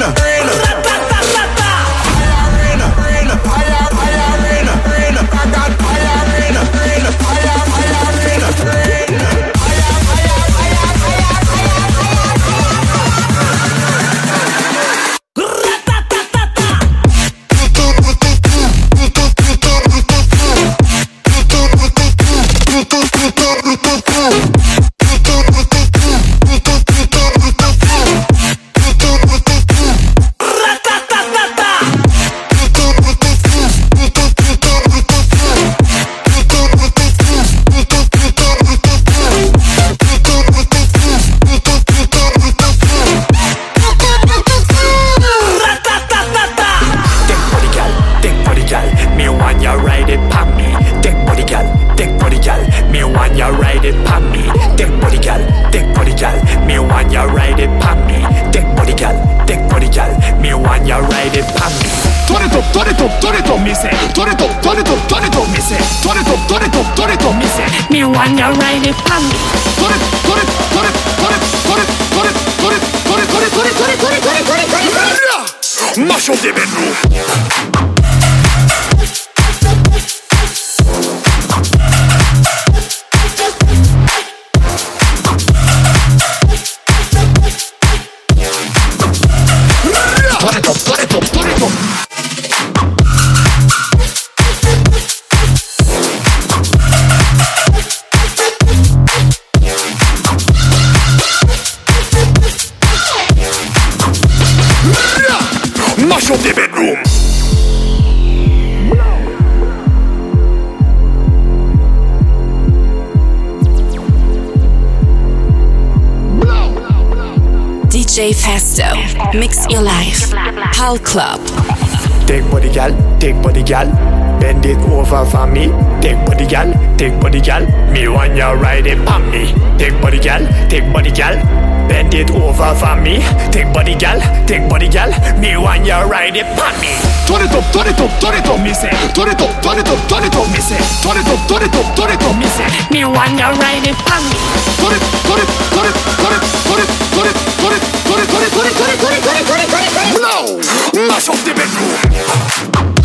Rihanna. DJ Festo. Mix your life. Pal Club. Take body, gal, take body gal. Bend it over for me. Take body, gal, take body gal. Me want you ride it on me. Take body, gal, take body gal bend it over for me. Take body gal, take body gal, me want ya ride it pon me. Turn it up, turn it up, turn it up, me say. Turn it up, turn it up, turn it up, me say. Turn it up, turn it up, turn it up, me say. Me want you ride it pon me. Turn it, turn it, turn it, turn it, turn it, turn it, turn it, turn it, turn it, turn it, turn it, turn it, turn it, turn it, turn it. Blow, mash up the bedroom.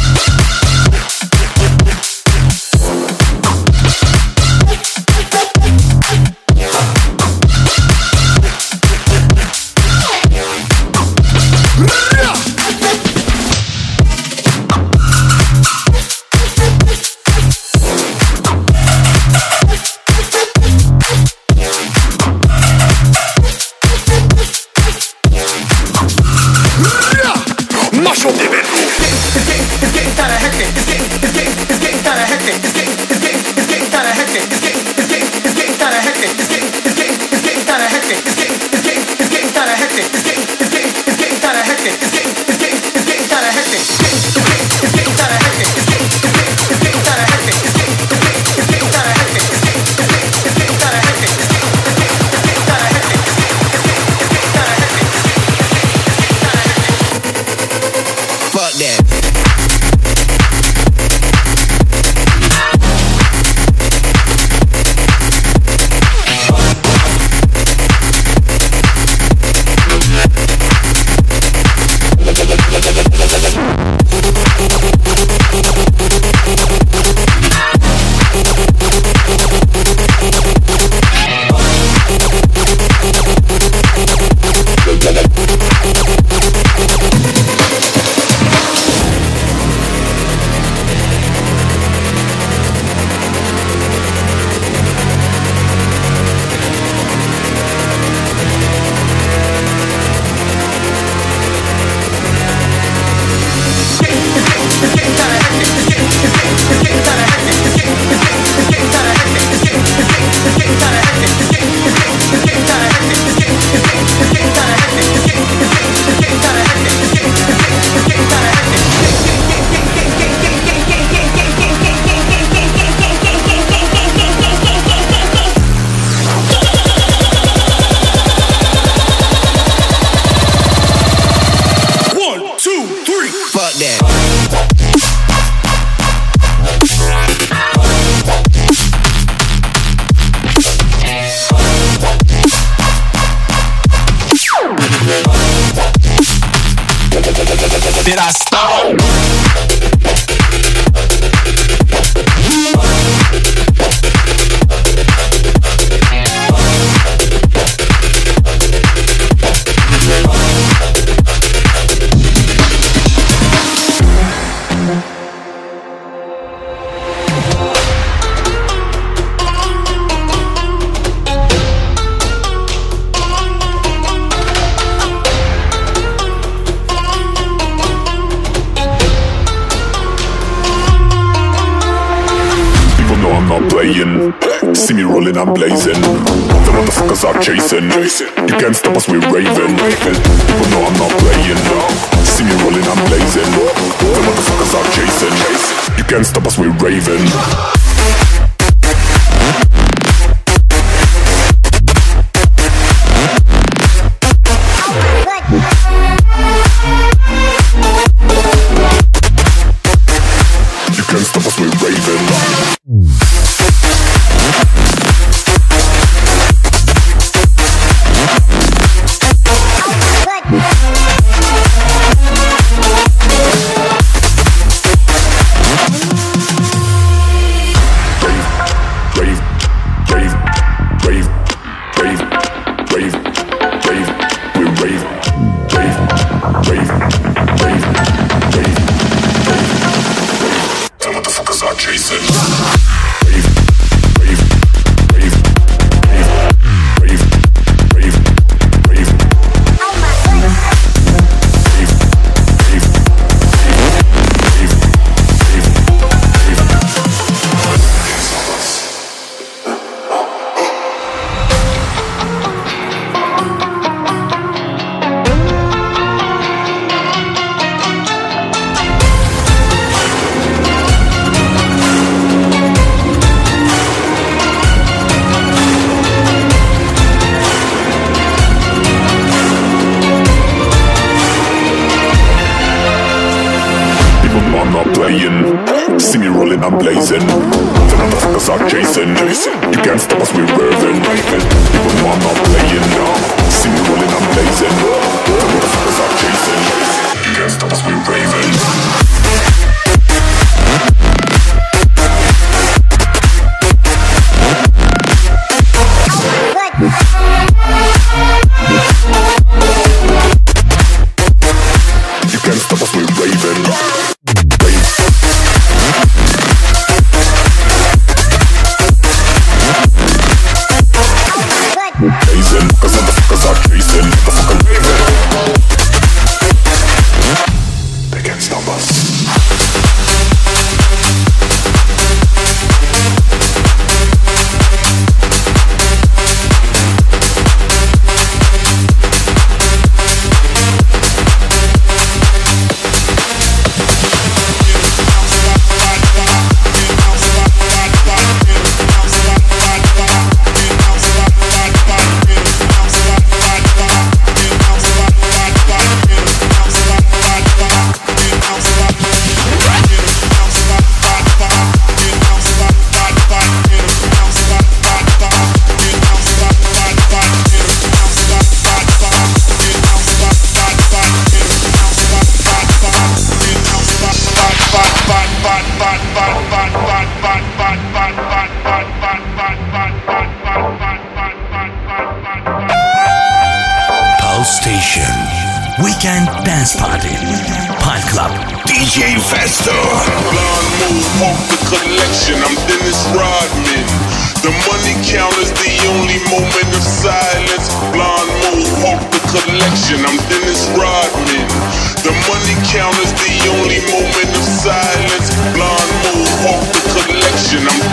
Playing. See me rolling, I'm blazing. The motherfuckers are chasing. You can't stop us, we're raving. People know I'm not playing. See me rolling, I'm blazing. The motherfuckers are chasing. You can't stop us, we're raving. I'm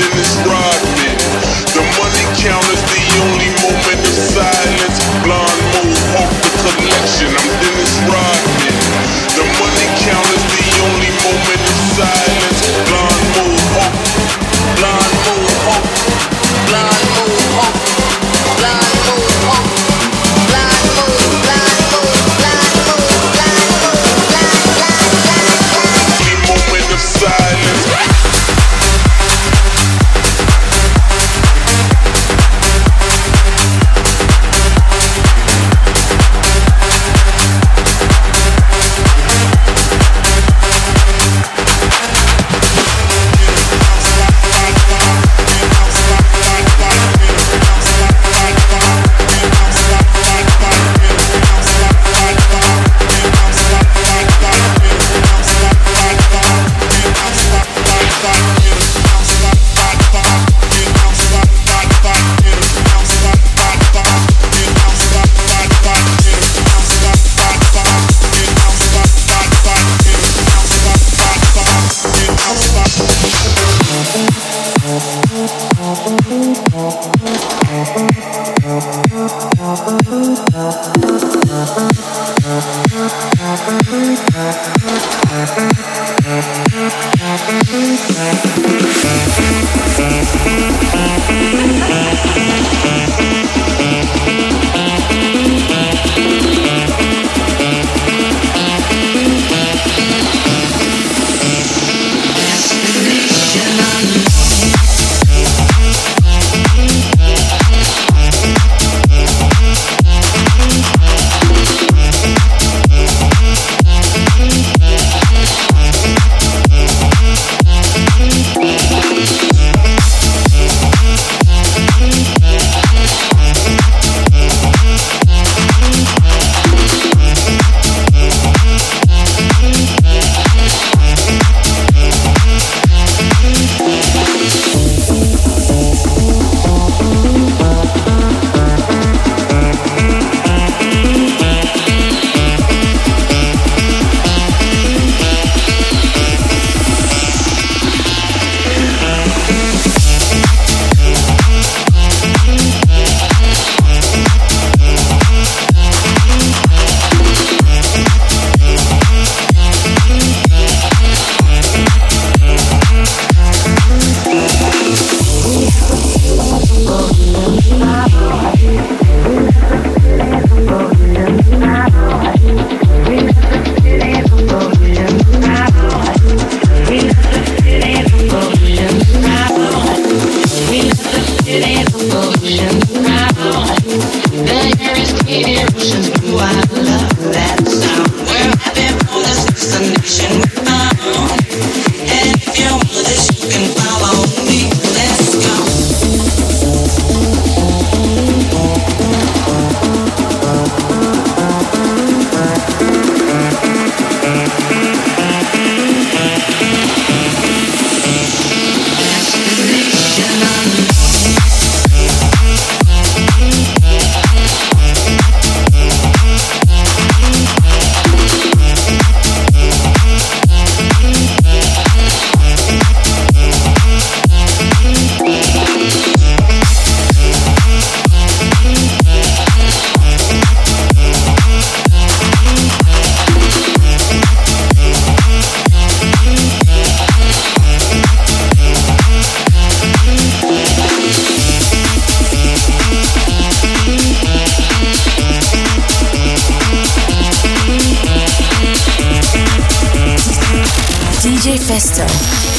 yourself.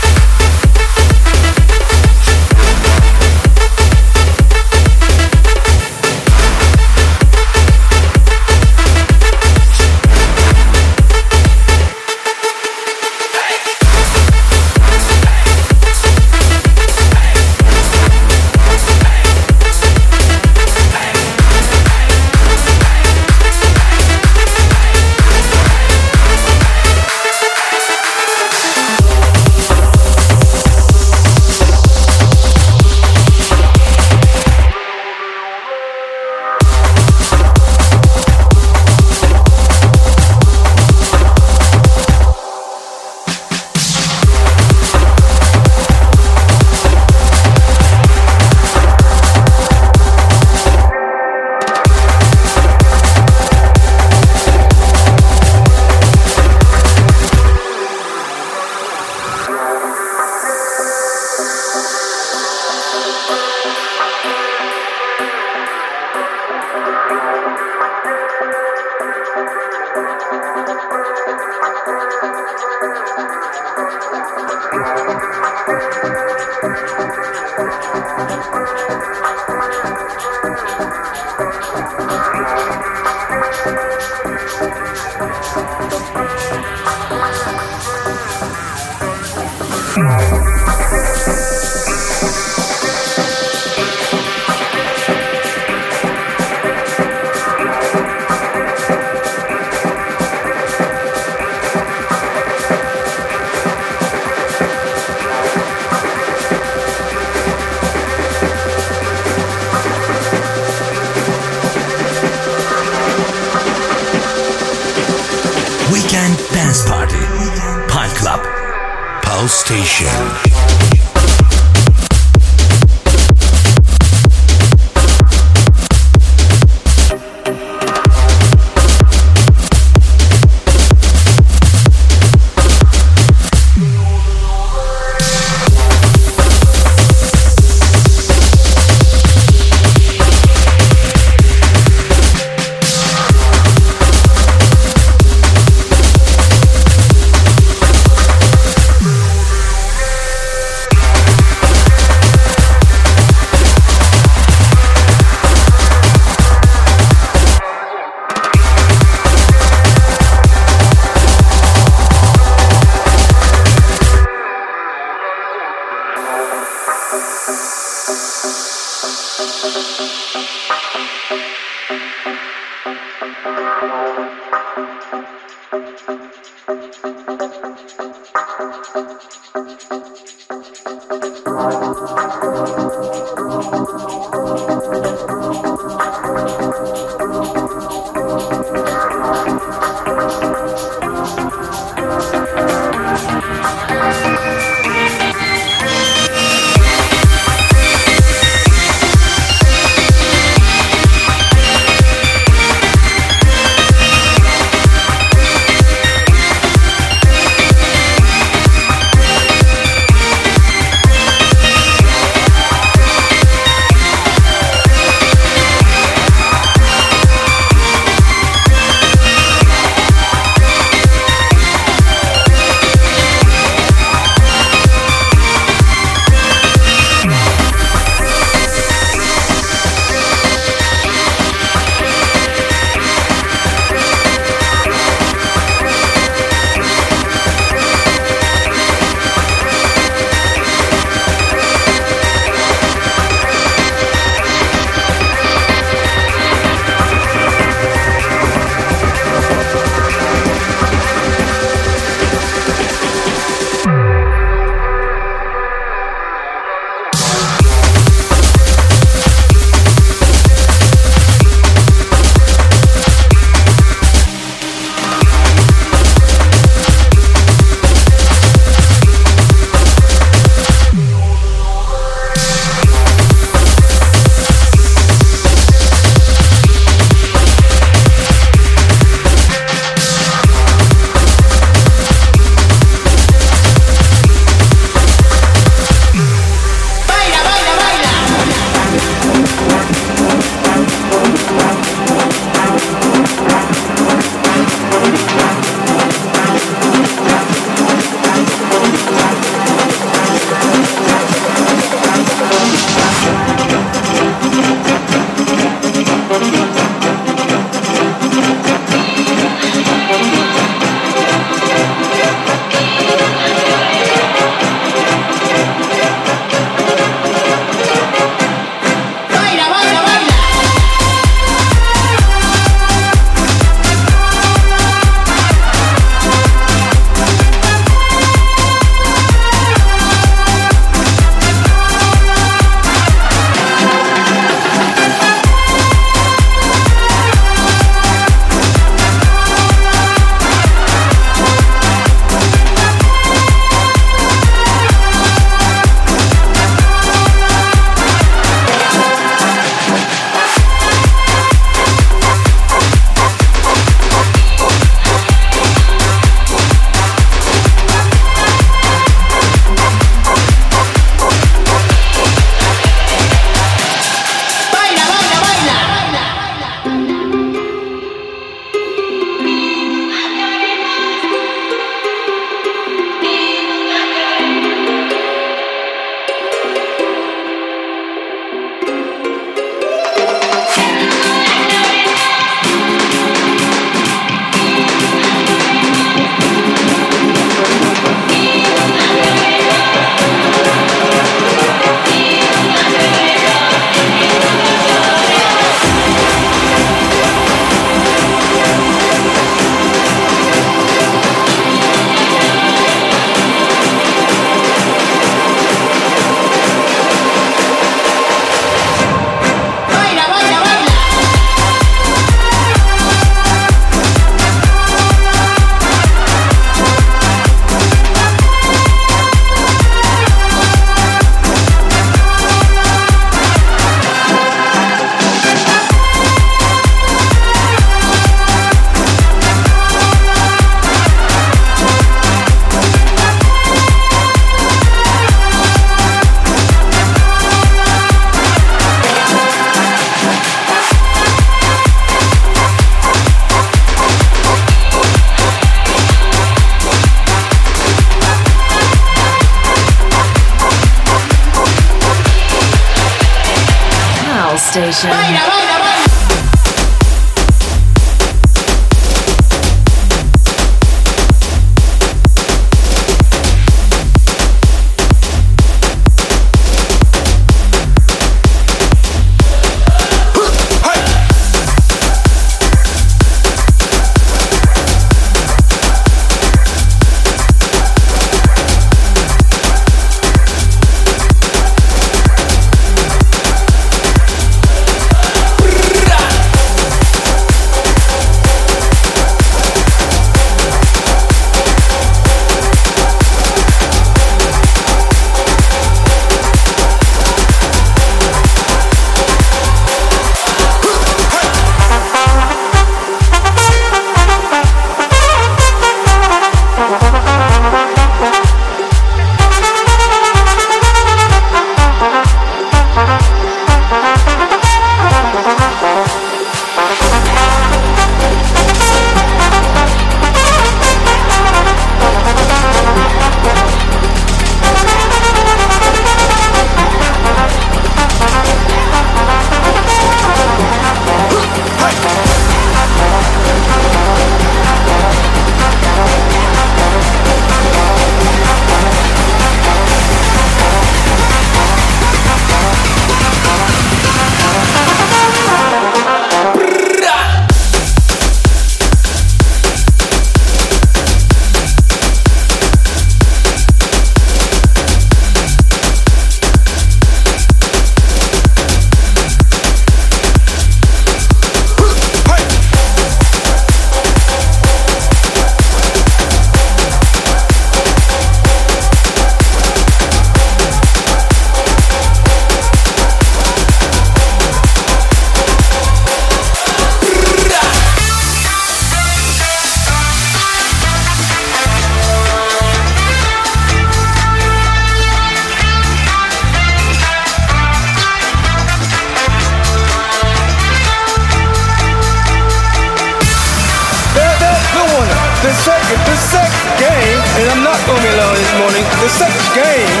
the sex game, and I'm not going to be alone this morning, the sex game,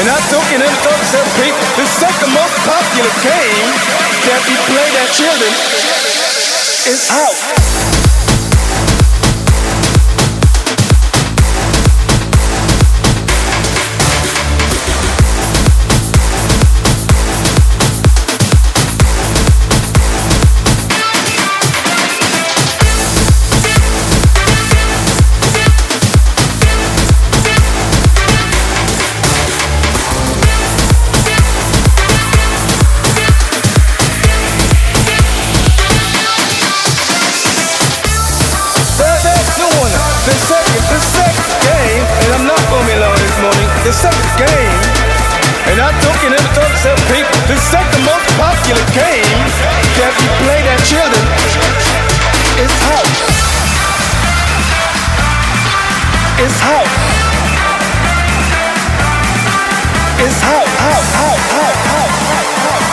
and I'm talking in the second, people, the second most popular game that we play that children is out. The most popular game that we play at children is house. It's house. It's house, house, house, house, house, house.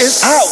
It's house.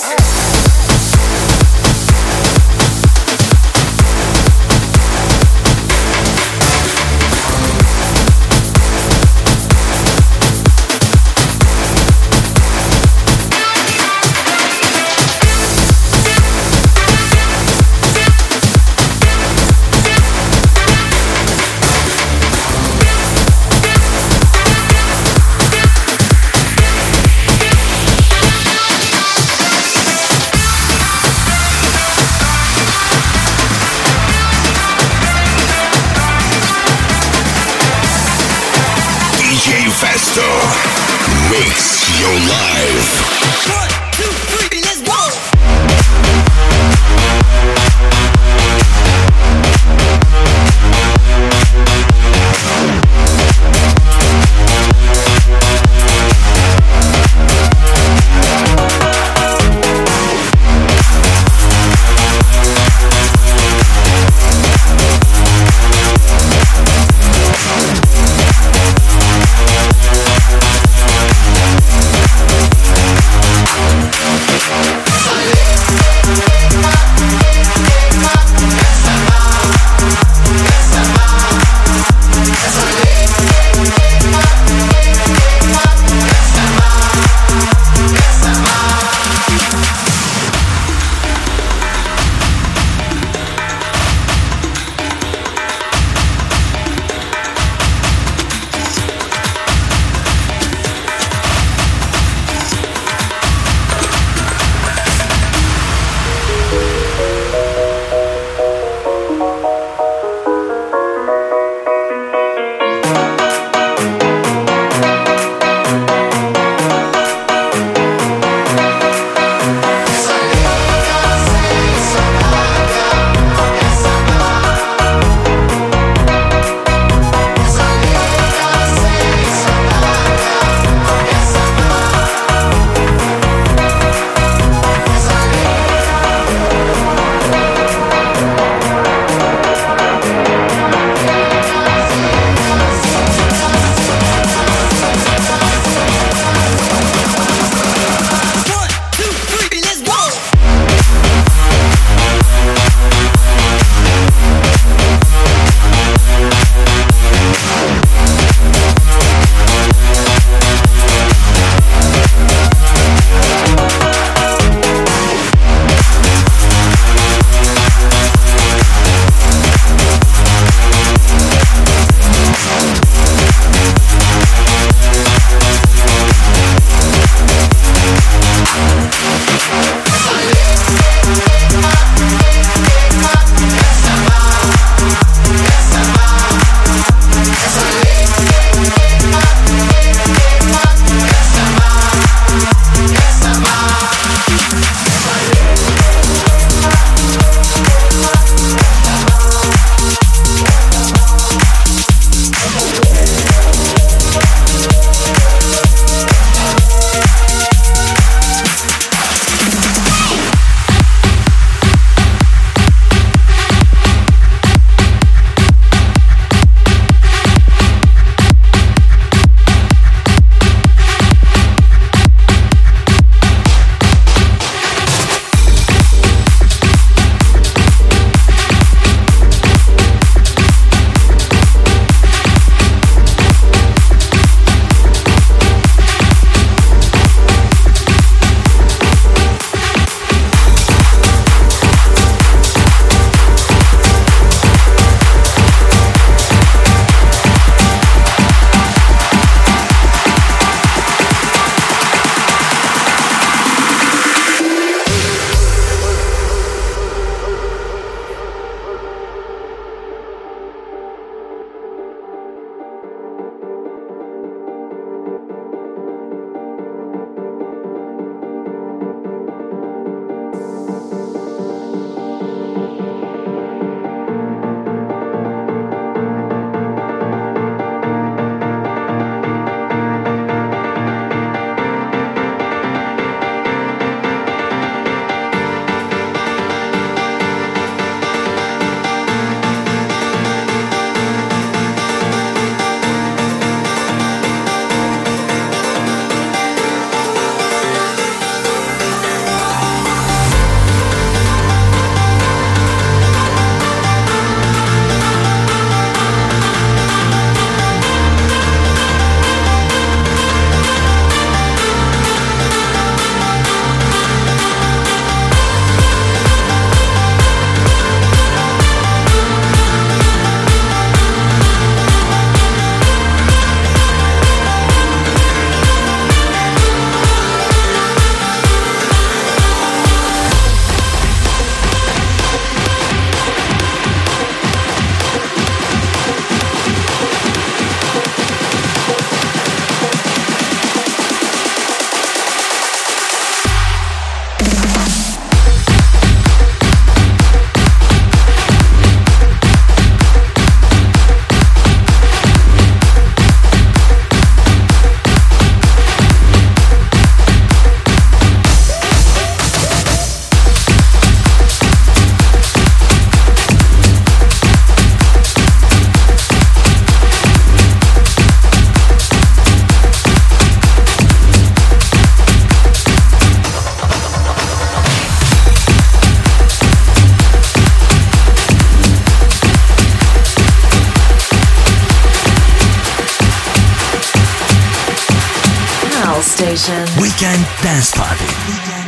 Weekend Dance Party.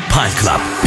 Pal Club.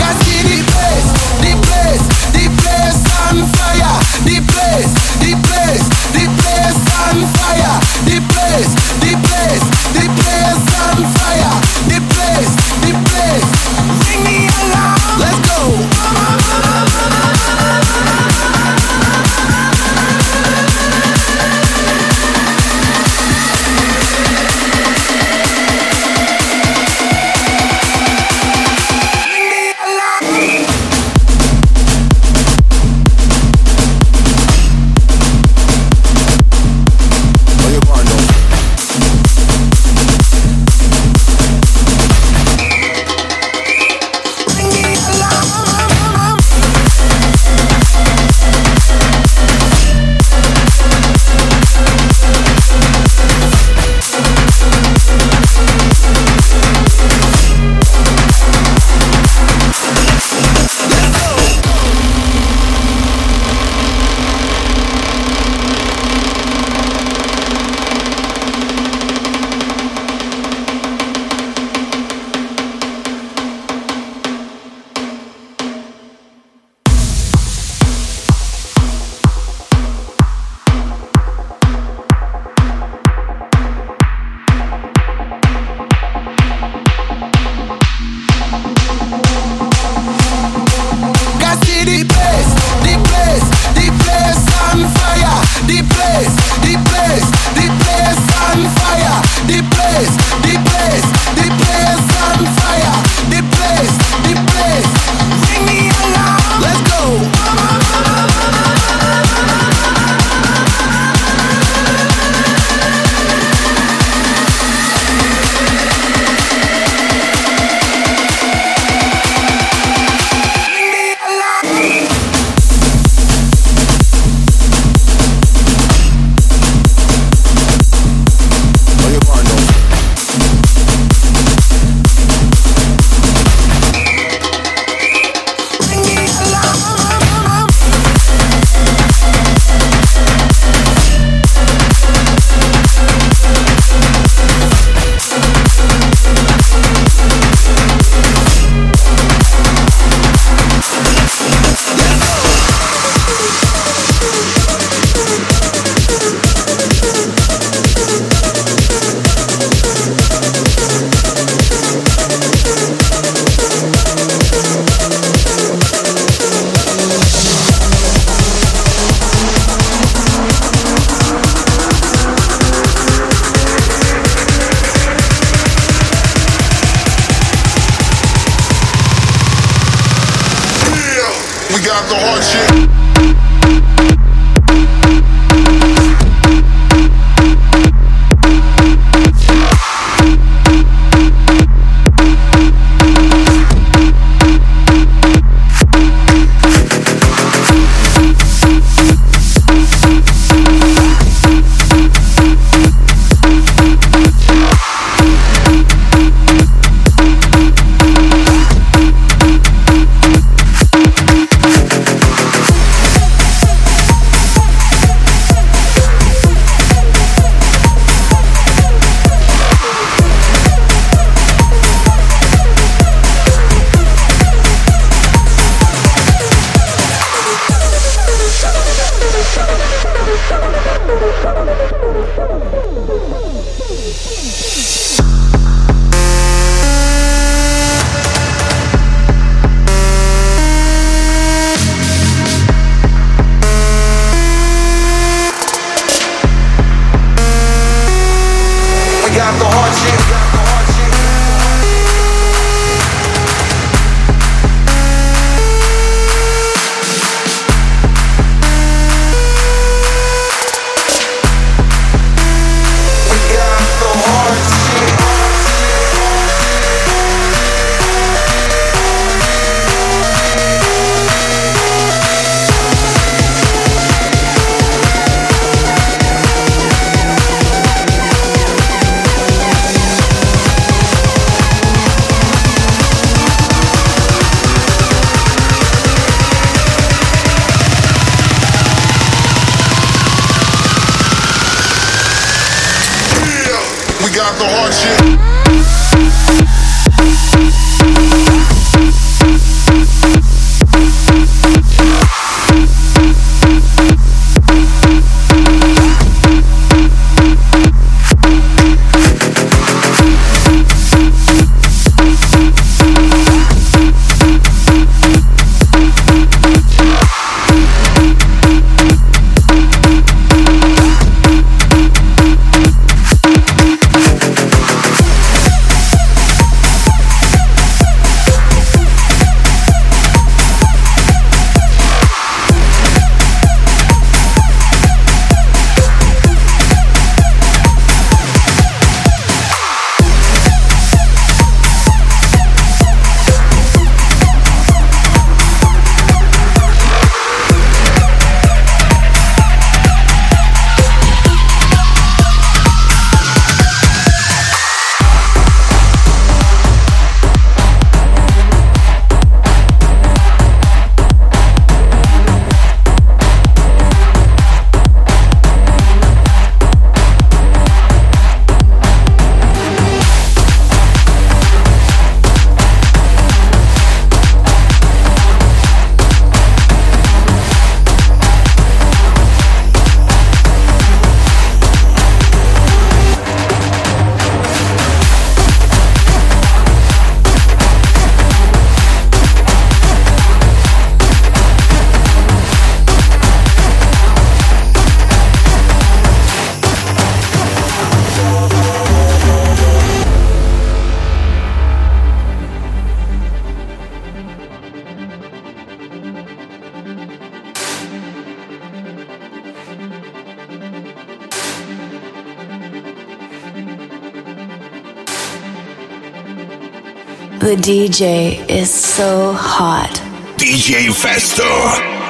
The DJ is so hot. DJ Festo.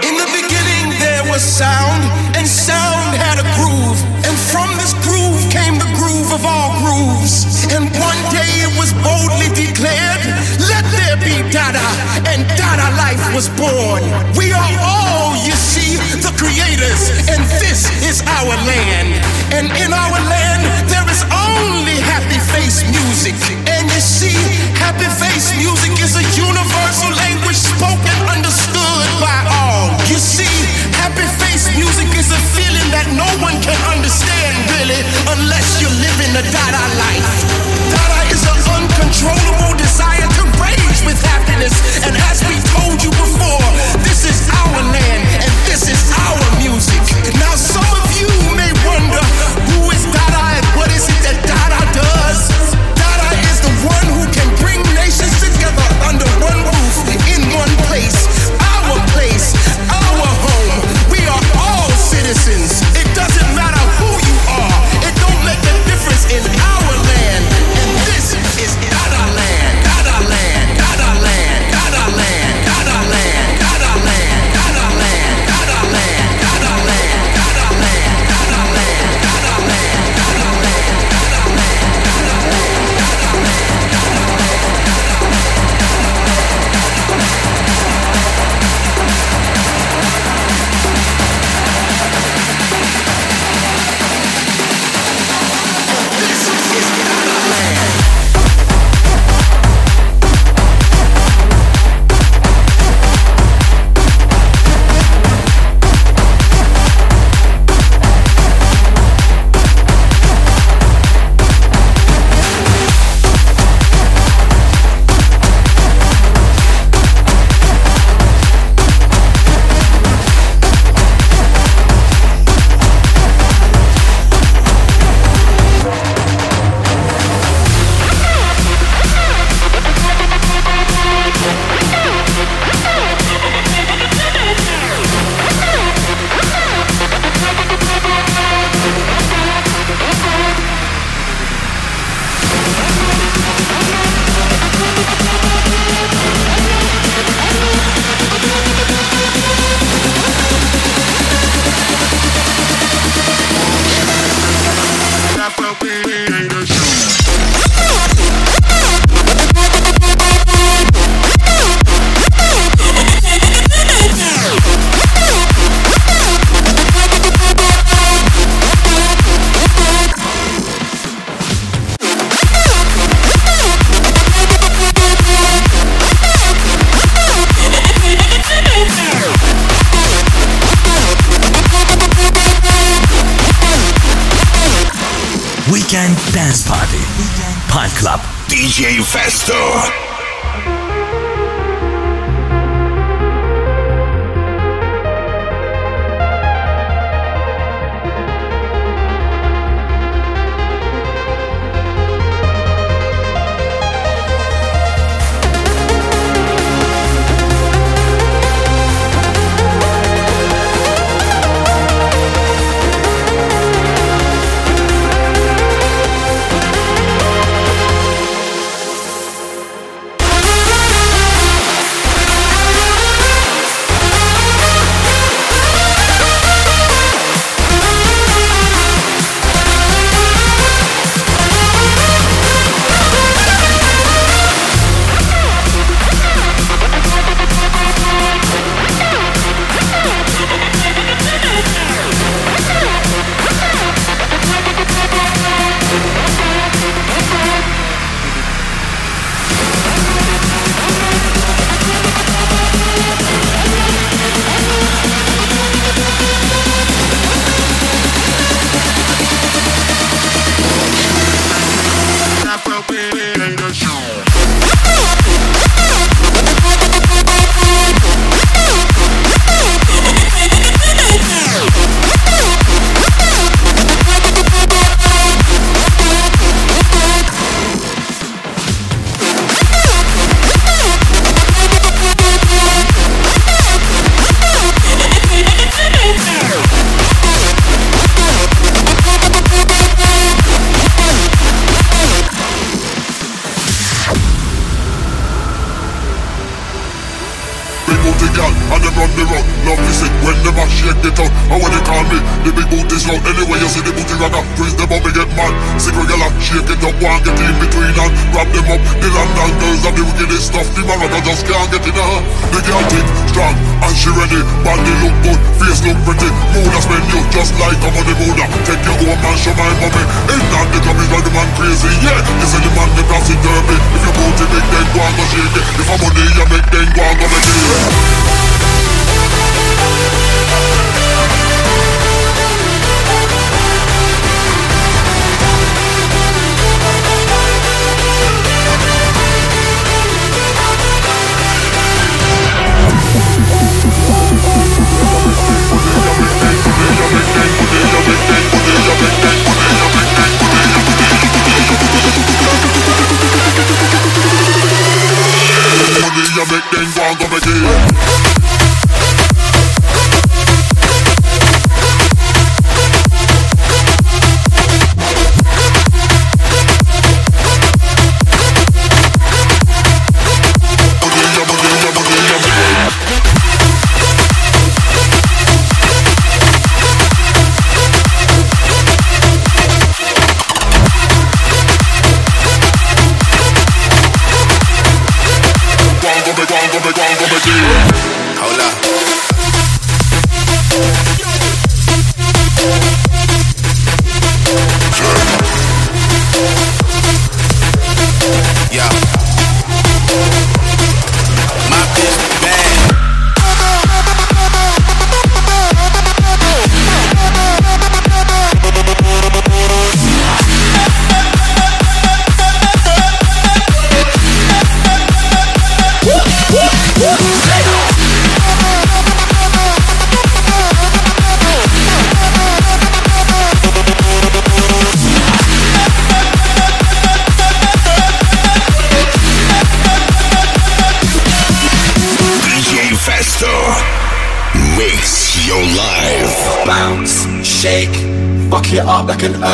In the beginning there was sound, and sound had a groove. And from this groove came the groove of all grooves. And one day it was boldly declared, let there be Dada. And Dada life was born. We are all, you see, the creators. And this is our land. And in our land there is only happy face music. And you see, happy face music is a universal language spoken, understood by all. You see, happy face music is a feeling that no one can understand really unless you live in the Dada life. Dada is an uncontrollable desire to rage with happiness. And as we told you before, this is our land and this is our music. Now some of you may wonder see that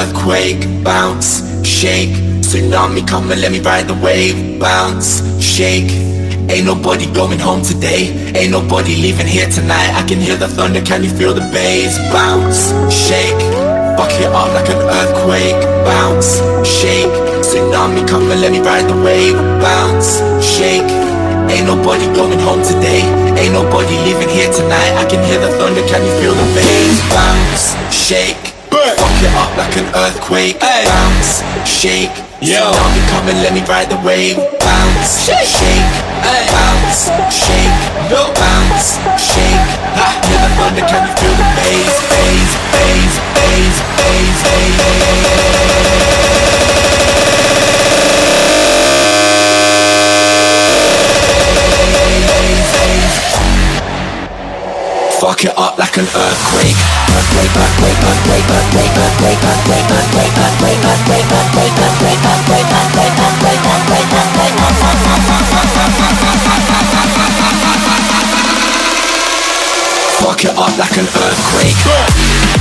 earthquake, bounce, shake, tsunami come and let me ride the wave, bounce, shake. Ain't nobody going home today, ain't nobody leaving here tonight. I can hear the thunder, can you feel the bass? Bounce, shake, fuck it up like an earthquake, bounce, shake, tsunami come and let me ride the wave, bounce, shake. Ain't nobody going home today. Ain't nobody leaving here tonight. I can hear the thunder. Can you feel the bass? Bounce, shake you up like an earthquake. Bounce, shake, yo. Tell me be coming, let me ride the wave. Bounce, shake, shake. Bounce, shake. No. Bounce, shake. Ha. Hear the thunder, can you feel the bass, bass, bass, bass, bass, bass, bass. Fuck it up like an earthquake. Fuck it up like an earthquake.